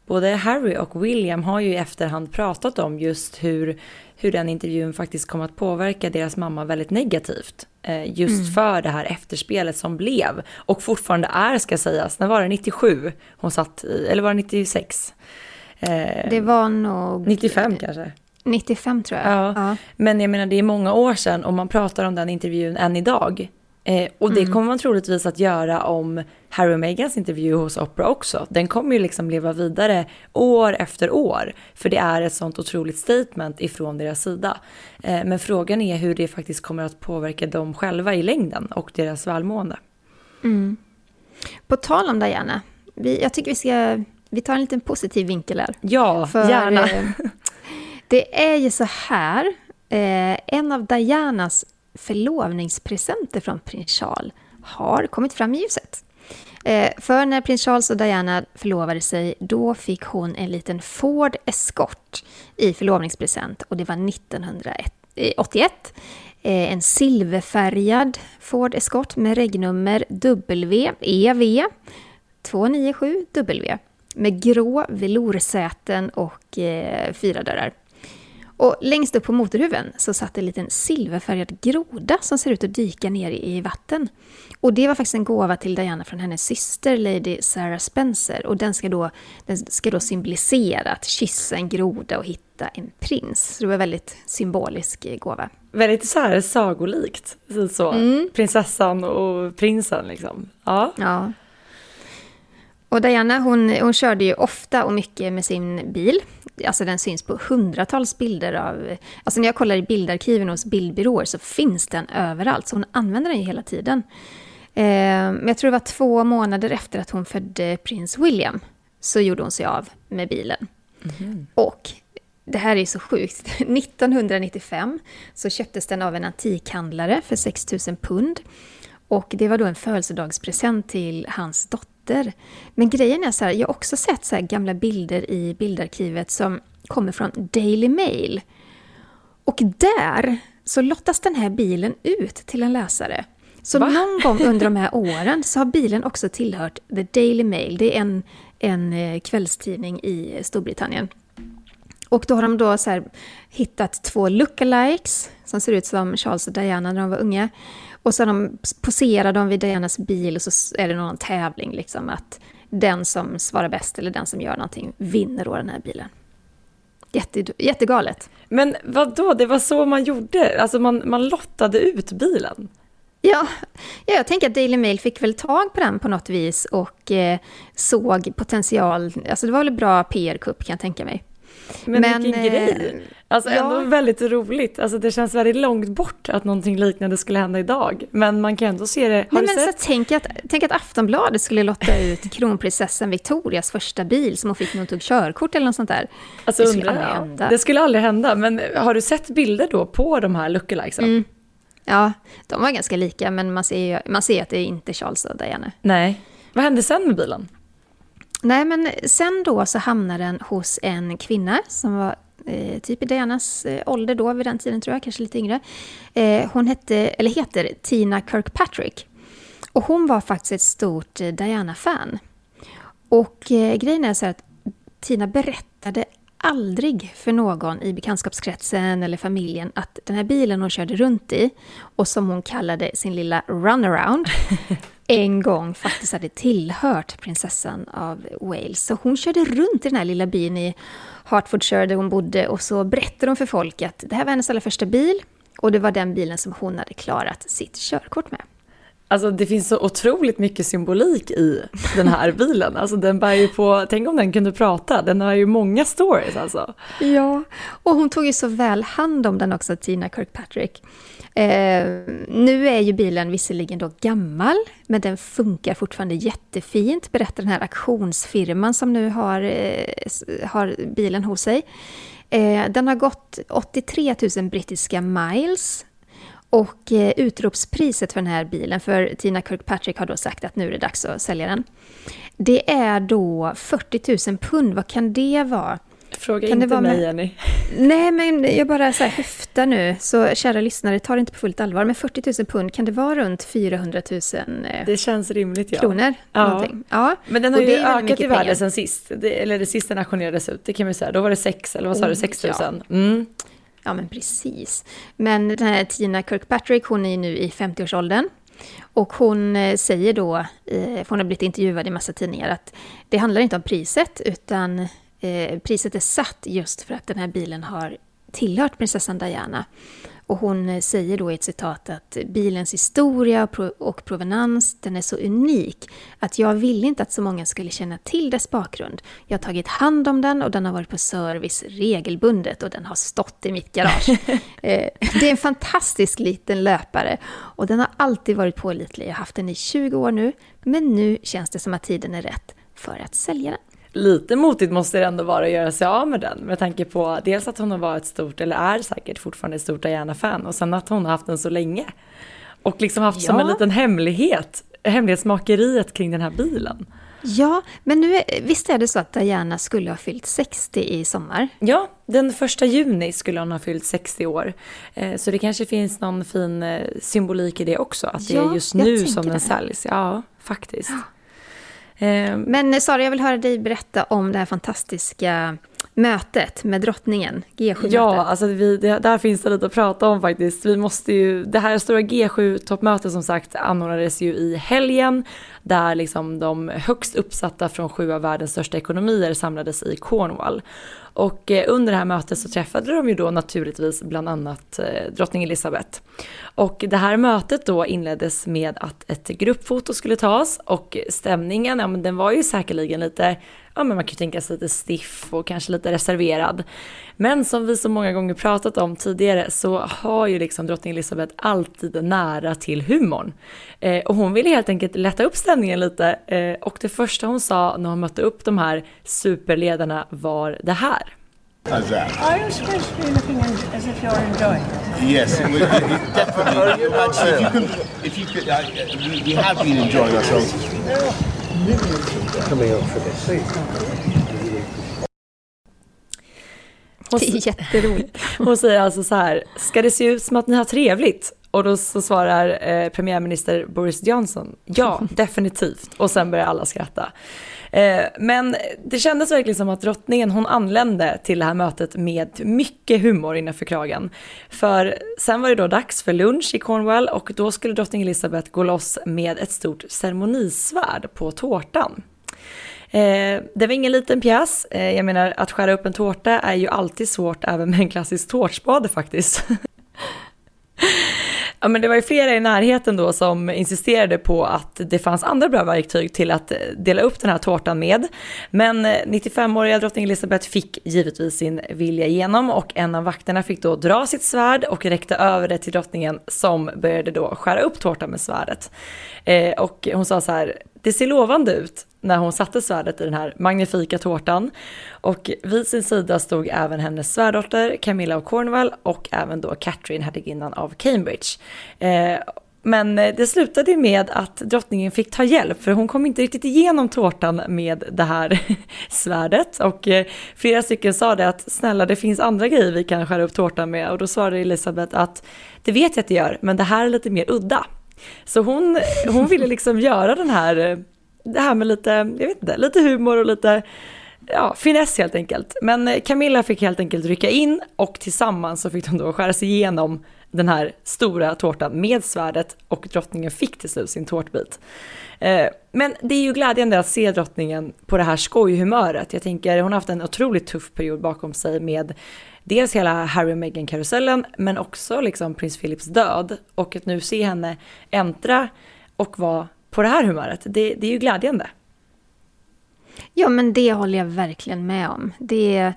både Harry och William har ju i efterhand pratat om just hur, hur den intervjun faktiskt kom att påverka deras mamma väldigt negativt. Eh, just Mm. för det här efterspelet som blev och fortfarande är ska sägas. När var det 97 hon satt i, eller var det 96? Eh, Det var nog... 95 kanske? 95 tror jag. Ja. Men jag menar det är många år sedan och man pratar om den intervjun än idag. Eh, och det Mm. kommer man troligtvis att göra om Harry och Megans intervju hos Oprah också. Den kommer ju liksom leva vidare år efter år. För det är ett sånt otroligt statement ifrån deras sida. Eh, men frågan är hur det faktiskt kommer att påverka dem själva i längden och deras välmående. Mm. På tal om Diana, vi, jag tycker vi ska... Vi tar en liten positiv vinkel här. Ja, För, gärna. Det är ju så här, eh, en av Dianas förlovningspresenter från prins Charles har kommit fram i ljuset. Eh, för när prins Charles och Diana förlovade sig, då fick hon en liten Ford Escort i förlovningspresent och det var 1981. Eh, eh, en silverfärgad Ford Escort med regnummer WEV 297W med grå veloursäten och eh, fyra dörrar. Och längst upp på motorhuven så satt en liten silverfärgad groda som ser ut att dyka ner i vatten. Och det var faktiskt en gåva till Diana från hennes syster Lady Sarah Spencer. Och den ska då, den ska då symbolisera att kyssa en groda och hitta en prins. Så det var en väldigt symbolisk eh, gåva. Väldigt så här sagolikt. Så, Mm. Prinsessan och prinsen liksom. Ja. Ja. Och Diana hon, hon körde ju ofta och mycket med sin bil. Alltså den syns på hundratals bilder av... Alltså när jag kollar i bildarkiven hos bildbyråer så finns den överallt. Så hon använder den ju hela tiden. Eh, men jag tror det var två månader efter att hon födde prins William så gjorde hon sig av med bilen. Och det här är så sjukt. 1995 så köptes den av en antikhandlare för 6 000 pund. Och det var då en födelsedagspresent till hans dotter. Men grejen är så här, jag har också sett så här gamla bilder i bildarkivet som kommer från Daily Mail. Och där så lottas den här bilen ut till en läsare. Så någon gång under de här åren så har bilen också tillhört The Daily Mail. Det är en, en eh, kvällstidning i Storbritannien. Och då har de då så hittat två lookalikes som ser ut som Charles och Diana när de var unga. Och har de poserar de vid Dianas bil och så är det någon tävling liksom att den som svarar bäst eller den som gör någonting vinner då den här bilen. Jätte, jättegalet. Men vad då? det var så man gjorde? Alltså man, man lottade ut bilen? Ja, ja, jag tänker att Daily Mail fick väl tag på den på något vis och eh, såg potential. Alltså det var väl bra PR-kupp kan jag tänka mig. Men, Men, vilken eh, grej! Alltså ja. ändå väldigt roligt. Alltså det känns väldigt långt bort att någonting liknande skulle hända idag. Men man kan ändå se det. Har Nej, men sett? så tänk, att, tänk att Aftonbladet skulle lotta ut kronprinsessan Victorias första bil som hon fick när hon tog körkort eller något sånt där. Alltså, det skulle undrar aldrig hända. Det skulle aldrig hända. Men har du sett bilder då på de här lookalikesen? Mm. Ja, de var ganska lika men man ser, ju- man ser att det är inte Charles och Diana. Nej. Vad hände sen med bilen? Nej, men sen då så hamnar den hos en kvinna som var eh, typ i Dianas eh, ålder då vid den tiden tror jag, kanske lite yngre. Eh, hon hette, eller heter Tina Kirkpatrick. Och hon var faktiskt ett stort eh, Diana-fan. Och eh, grejen är så att Tina berättade aldrig för någon i bekantskapskretsen eller familjen att den här bilen hon körde runt i och som hon kallade sin lilla runaround en gång faktiskt hade tillhört prinsessan av Wales. Så hon körde runt i den här lilla byn i Hertfordshire där hon bodde och så berättade hon för folk att det här var hennes allra första bil och det var den bilen som hon hade klarat sitt körkort med. Alltså det finns så otroligt mycket symbolik i den här bilen. Alltså den bär ju på, tänk om den kunde prata, den har ju många stories alltså. Ja, och hon tog ju så väl hand om den också, Tina Kirkpatrick. Eh, nu är ju bilen visserligen då gammal, men den funkar fortfarande jättefint, berättar den här auktionsfirman som nu har, eh, har bilen hos sig. Eh, den har gått 83 000 brittiska miles Och eh, utropspriset för den här bilen, för Tina Kirkpatrick har då sagt att nu är det dags att sälja den. Det är då 40 000 pund, vad kan det vara? Fråga kan inte mig med... Jenny. Nej, men jag bara så här höftar nu, så kära lyssnare, ta det inte på fullt allvar. Men 40 000 pund, kan det vara runt 400 000 eh, Det känns rimligt, ja. kronor? Ja. ja. Men den har Och ju ökat i värde sen sist. Det, eller det sista den auktionerades ut, det kan man ju säga. Då var det 6, eller vad sa Oh, du, 6 000? ja. Mm. Ja, men precis. Men den här Tina Kirkpatrick, hon är nu i 50-årsåldern. Och hon eh, säger då, eh, för hon har blivit intervjuad i massa tidningar, att det handlar inte om priset, utan eh, priset är satt just för att den här bilen har tillhört prinsessan Diana. Och hon eh, säger då i ett citat att bilens historia och pro- och provenans, den är så unik att jag ville inte att så många skulle känna till dess bakgrund. Jag har tagit hand om den och den har varit på service regelbundet och den har stått i mitt garage. Eh, det är en fantastisk liten löpare och den har alltid varit pålitlig. Jag har haft den i 20 år nu, men nu känns det som att tiden är rätt för att sälja den. Lite motigt måste det ändå vara att göra sig av med den med tanke på dels att hon har varit stort, eller är säkert fortfarande ett stort Diana-fan och sen att hon har haft den så länge. Och liksom haft som Ja. en liten hemlighet, hemlighetsmakeriet kring den här bilen. Ja, men nu är, visst är det så att Diana skulle ha fyllt 60 i sommar? Ja, den första juni skulle hon ha fyllt 60 år. Eh, Så det kanske finns någon fin eh, symbolik i det också, att det Ja, är just nu som den det. säljs. Ja, faktiskt. Eh, Men eh, Sara, jag vill höra dig berätta om det här fantastiska mötet med drottningen, G7-mötet. Ja, alltså vi, det, där finns det lite att prata om faktiskt. Vi måste ju, det här stora G7-toppmötet som sagt anordnades ju i helgen där liksom de högst uppsatta från sju av världens största ekonomier samlades i Cornwall. Och eh, under det här mötet så träffade de ju då naturligtvis bland annat eh, drottning Elizabeth. Och det här mötet då inleddes med att ett gruppfoto skulle tas och stämningen, ja men den var ju säkerligen lite, ja men man kan ju tänka sig lite stiff och kanske lite reserverad. Men som vi så många gånger pratat om tidigare så har ju liksom drottning Elizabeth alltid nära till humorn. Eh, och hon ville helt enkelt lätta upp stämningen lite eh, och det första hon sa när hon mötte upp de här superledarna var det här. How's that? Are you supposed to be looking as if you're enjoying it? Yes, definitely. Actually, if you could, if you could, uh, we, we have been enjoying ourselves. Coming up for this. Det är jätteroligt. Hon säger alltså så här, ska det se ut som att ni har trevligt? Och då så svarar eh, premiärminister Boris Johnson, ja definitivt. Och sen börjar alla skratta. Eh, men det kändes verkligen som att drottningen hon anlände till det här mötet med mycket humor innanför kragen. För sen var det då dags för lunch i Cornwall och då skulle drottning Elizabeth gå loss med ett stort ceremonisvärd på tårtan. Eh, det var ingen liten pjäs. Eh, jag menar att skära upp en tårta är ju alltid svårt även med en klassisk tårtspade faktiskt. Ja, men det var ju flera i närheten då som insisterade på att det fanns andra bra verktyg till att eh, dela upp den här tårtan med. Men eh, 95-åriga drottning Elizabeth fick givetvis sin vilja igenom och en av vakterna fick då dra sitt svärd och räckte över det till drottningen som började då skära upp tårtan med svärdet. Eh, och hon sa så här, det ser lovande ut när hon satte svärdet i den här magnifika tårtan. Och vid sin sida stod även hennes svärdotter Camilla av Cornwall och även då Catherine, hertiginnan av Cambridge. Eh, men det slutade med att drottningen fick ta hjälp för hon kom inte riktigt igenom tårtan med det här svärdet. Och eh, flera stycken sa det att snälla det finns andra grejer vi kan skära upp tårtan med och då svarade Elisabeth att det vet jag att det gör men det här är lite mer udda. Så hon, hon ville liksom göra den här, eh, det här med lite, jag vet inte, lite humor och lite ja, finess helt enkelt. Men eh, Camilla fick helt enkelt rycka in och tillsammans så fick de då skära sig igenom den här stora tårtan med svärdet och drottningen fick till slut sin tårtbit. Eh, men det är ju glädjande att se drottningen på det här skojhumöret. Jag tänker hon har haft en otroligt tuff period bakom sig med dels hela Harry och Meghan-karusellen men också liksom prins Philips död och att nu se henne äntra och vara på det här humöret, det, det är ju glädjande. Ja, men det håller jag verkligen med om. Det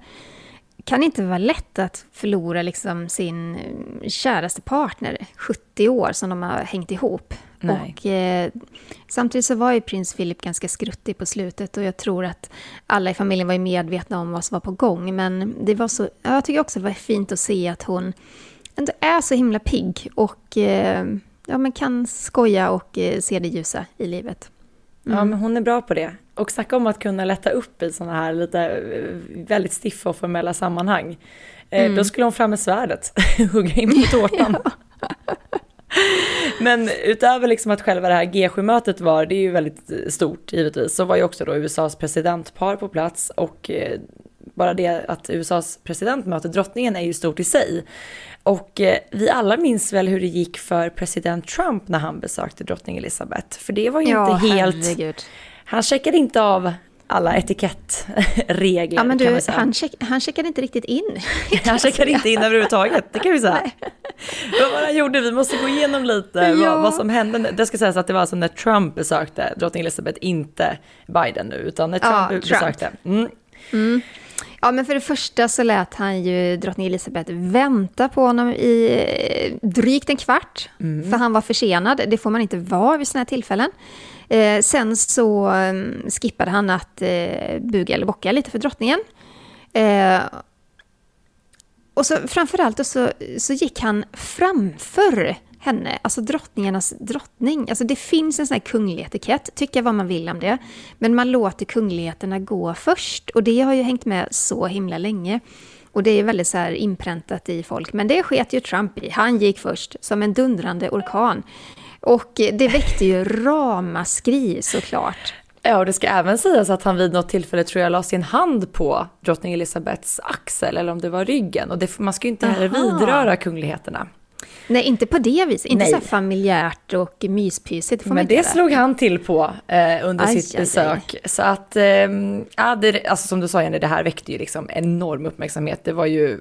kan inte vara lätt att förlora liksom sin eh, käraste partner, 70 år som de har hängt ihop. Nej. Och, eh, samtidigt så var ju prins Philip ganska skruttig på slutet och jag tror att alla i familjen var ju medvetna om vad som var på gång. Men det var så, ja, jag tycker också det var fint att se att hon ändå är så himla pigg och eh, ja, men kan skoja och eh, se det ljusa i livet. Mm. Ja, men hon är bra på det. Och snacka om att kunna lätta upp i sådana här lite eh, väldigt stiffa och formella sammanhang. Eh, mm. Då skulle hon fram med svärdet, hugga in på tårtan. Men utöver liksom att själva det här G7-mötet var, det är ju väldigt stort givetvis, så var ju också då USAs presidentpar på plats och eh, bara det att USAs president möter drottningen är ju stort i sig. Och eh, vi alla minns väl hur det gick för president Trump när han besökte drottning Elizabeth. För det var ju ja, inte helt... Herregud. Han checkade inte av alla etikettregler ja, men du. Han, check, han checkade inte riktigt in. han checkade inte in överhuvudtaget, det kan vi säga. vad var han gjorde, vi måste gå igenom lite ja. vad, vad, som hände. Det ska sägas att det var alltså när Trump besökte drottning Elizabeth, inte Biden nu, utan när Trump ja, besökte. Trump. Mm. Mm. Ja, men för det första så lät han ju drottning Elizabeth vänta på honom i eh, drygt en kvart. Mm. För han var försenad. Det får man inte vara vid sådana här tillfällen. Eh, sen så um, skippade han att eh, buga eller bocka lite för drottningen. Eh, och så framförallt så, så gick han framför henne, alltså drottningarnas drottning. Alltså det finns en sån här kunglig etikett, tycka vad man vill om det. Men man låter kungligheterna gå först och det har ju hängt med så himla länge. Och det är väldigt så här inpräntat i folk. Men det sket ju Trump i. Han gick först som en dundrande orkan. Och det väckte ju ramaskri såklart. Ja, och det ska även sägas att han vid något tillfälle tror jag la sin hand på drottning Elizabeths axel, eller om det var ryggen. Och det, man ska ju inte heller vidröra kungligheterna. Nej, inte på det viset. Inte Nej. så familjärt och myspysigt. Men det slog han till på eh, under aj, sitt besök. Aj. Så att, eh, ja, det, alltså som du sa Jenny, det här väckte ju liksom enorm uppmärksamhet. Det var ju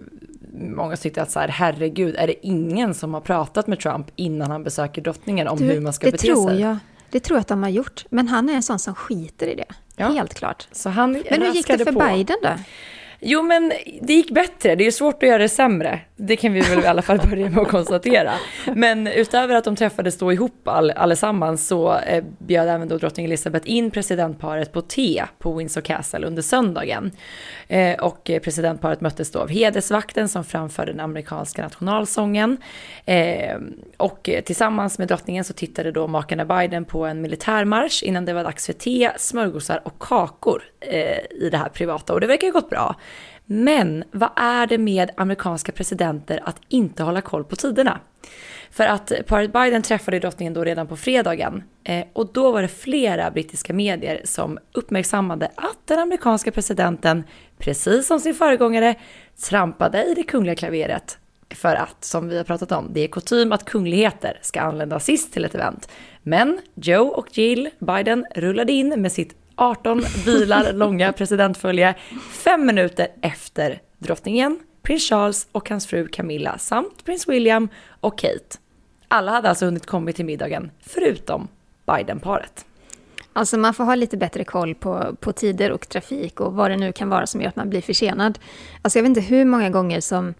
många tyckte att så här, herregud, är det ingen som har pratat med Trump innan han besöker drottningen om du, hur man ska bete tror sig? Jag. Det tror jag att de har gjort. Men han är en sån som skiter i det. Ja. Helt klart. Så han Men hur gick det för på. Biden då? Jo, men det gick bättre. Det är ju svårt att göra det sämre. Det kan vi väl i alla fall börja med att konstatera. Men utöver att de träffades då ihop all, allesammans så eh, bjöd även då drottning Elizabeth in presidentparet på te på Windsor Castle under söndagen. Eh, och presidentparet möttes då av hedersvakten som framförde den amerikanska nationalsången. Eh, och tillsammans med drottningen så tittade då makarna Biden på en militärmarsch innan det var dags för te, smörgåsar och kakor eh, i det här privata. Och det verkar ju gått bra. Men vad är det med amerikanska presidenter att inte hålla koll på tiderna? För att paret Biden träffade drottningen då redan på fredagen eh, och då var det flera brittiska medier som uppmärksammade att den amerikanska presidenten, precis som sin föregångare, trampade i det kungliga klaveret. För att, som vi har pratat om, det är kutym att kungligheter ska anlända sist till ett event. Men Joe och Jill Biden rullade in med sitt 18 bilar långa presidentfölje fem minuter efter drottningen, prins Charles och hans fru Camilla samt prins William och Kate. Alla hade alltså hunnit komma till middagen, förutom Biden-paret. Alltså man får ha lite bättre koll på, på tider och trafik och vad det nu kan vara som gör att man blir försenad. Alltså jag vet inte hur många gånger som,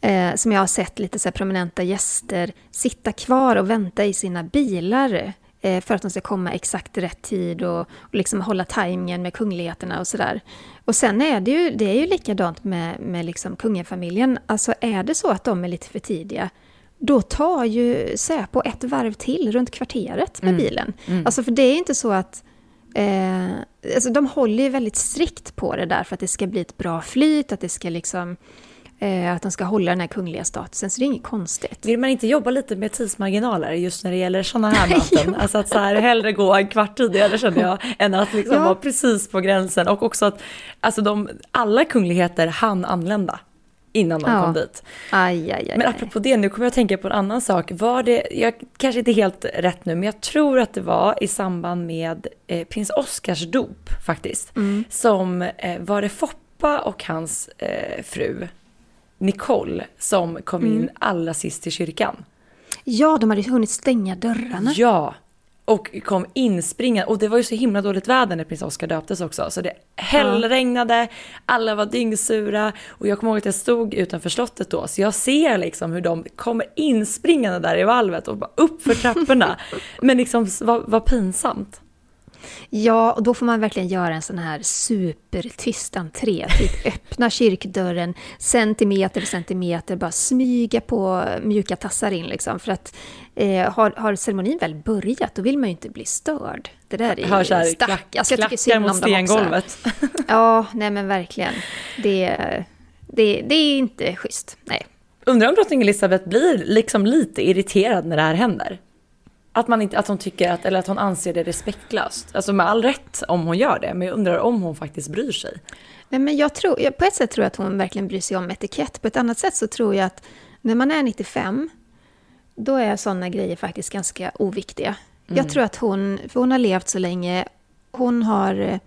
eh, som jag har sett lite så prominenta gäster sitta kvar och vänta i sina bilar för att de ska komma exakt rätt tid och, och liksom hålla tajmingen med kungligheterna och sådär. Och sen är det ju, det är ju likadant med, med liksom kungafamiljen. Alltså är det så att de är lite för tidiga, då tar ju Säpo ett varv till runt kvarteret med mm. bilen. Mm. Alltså för det är inte så att Eh, alltså de håller ju väldigt strikt på det där för att det ska bli ett bra flyt, att det ska liksom Eh, att de ska hålla den här kungliga statusen, så det är inget konstigt. Vill man inte jobba lite med tidsmarginaler just när det gäller sådana här möten? alltså att så här, hellre gå en kvart tidigare känner jag, än att liksom ja. vara precis på gränsen. Och också att alltså de, alla kungligheter hann anlända innan de ja. kom dit. Aj, aj, aj, men apropå det, nu kommer jag att tänka på en annan sak. Var det, jag kanske inte helt rätt nu, men jag tror att det var i samband med eh, prins Oscars dop faktiskt. Mm. Som eh, var det Foppa och hans eh, fru Nicole som kom mm. in allra sist till kyrkan. Ja, de hade hunnit stänga dörrarna. Ja, och kom inspringande. Och det var ju så himla dåligt väder när prins Oscar döptes också. Så det hällregnade, alla var dyngsura. Och jag kommer ihåg att jag stod utanför slottet då. Så jag ser liksom hur de kommer inspringande där i valvet och bara upp för trapporna. Men liksom vad, vad pinsamt. Ja, och då får man verkligen göra en sån här supertyst entré. Typ öppna kyrkdörren centimeter för centimeter, bara smyga på mjuka tassar in liksom. För att eh, har, har ceremonin väl börjat, då vill man ju inte bli störd. Det där är Hör så här, stack. klack- Alltså, jag tycker synd dem också. stengolvet. Ja, nej men verkligen. Det, det, det är inte schysst. Nej. Undrar om drottning Elizabeth blir liksom lite irriterad när det här händer? Att, man inte, att hon tycker att, eller att hon anser det respektlöst. Alltså med all rätt om hon gör det, men jag undrar om hon faktiskt bryr sig. Nej, men jag tror, på ett sätt tror jag att hon verkligen bryr sig om etikett. På ett annat sätt så tror jag att när man är 95, då är sådana grejer faktiskt ganska oviktiga. Mm. Jag tror att hon, för hon har levt så länge, hon har,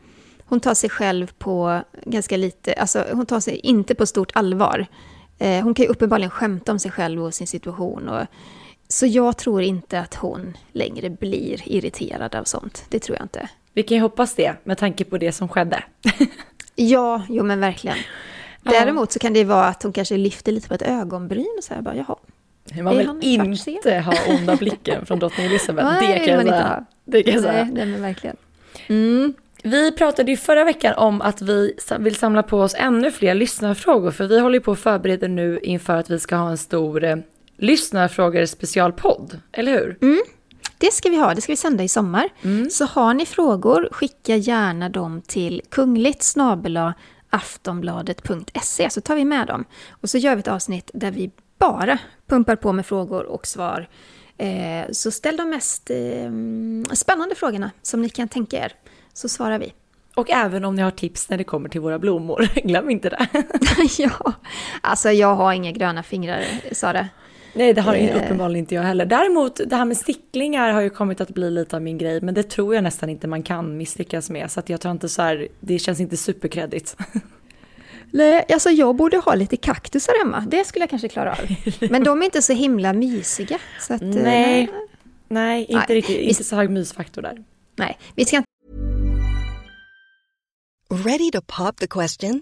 hon tar sig själv på ganska lite, alltså hon tar sig inte på stort allvar. Eh, Hon kan ju uppenbarligen skämta om sig själv och sin situation. Och, så jag tror inte att hon längre blir irriterad av sånt. Det tror jag inte. Vi kan ju hoppas det, med tanke på det som skedde. Ja, jo men verkligen. Däremot så kan det vara att hon kanske lyfter lite på ett ögonbryn och så här bara, jaha. Man vill inte ha onda blicken från drottning Elizabeth. Nej, det kan jag säga. Det kan jag säga. Nej, nej, men verkligen. Mm. Vi pratade ju förra veckan om att vi vill samla på oss ännu fler lyssnarfrågor, för vi håller på att förbereda nu inför att vi ska ha en stor eh, lyssnarfrågor specialpodd, eller hur? Mm. Det ska vi ha, det ska vi sända i sommar. Så har ni frågor, skicka gärna dem till kungligt aftonbladet.se så tar vi med dem. Och så gör vi ett avsnitt där vi bara pumpar på med frågor och svar. Eh, så ställ de mest eh, spännande frågorna som ni kan tänka er, så svarar vi. Och även om ni har tips när det kommer till våra blommor, glöm inte det. ja, alltså jag har inga gröna fingrar, Sara. Nej, det har Eh. uppenbarligen inte jag heller. Däremot, det här med sticklingar har ju kommit att bli lite av min grej, men det tror jag nästan inte man kan misslyckas med, så att jag tror inte så här, det känns inte superkreddigt. Nej, alltså jag borde ha lite kaktusar hemma. Det skulle jag kanske klara av. Men de är inte så himla mysiga. Så att, eh, Nej, nej, inte Nej. riktigt, inte så hög mysfaktor där. Nej, vi ska inte Ready to pop the question?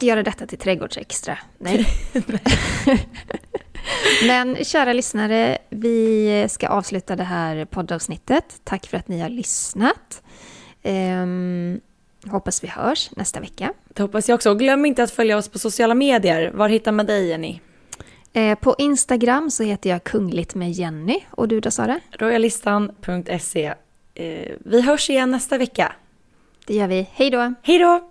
Göra detta till trädgårdsextra. Nej. Men kära lyssnare, vi ska avsluta det här poddavsnittet. Tack för att ni har lyssnat. Ehm, hoppas vi hörs nästa vecka. Det hoppas jag också. Och glöm inte att följa oss på sociala medier. Var hittar man dig, Jenny? Eh, på Instagram så heter jag Kungligt med Jenny. Och du då Sara? Royalistan.se. Eh, vi hörs igen nästa vecka. Det gör vi. Hej då! Hej då!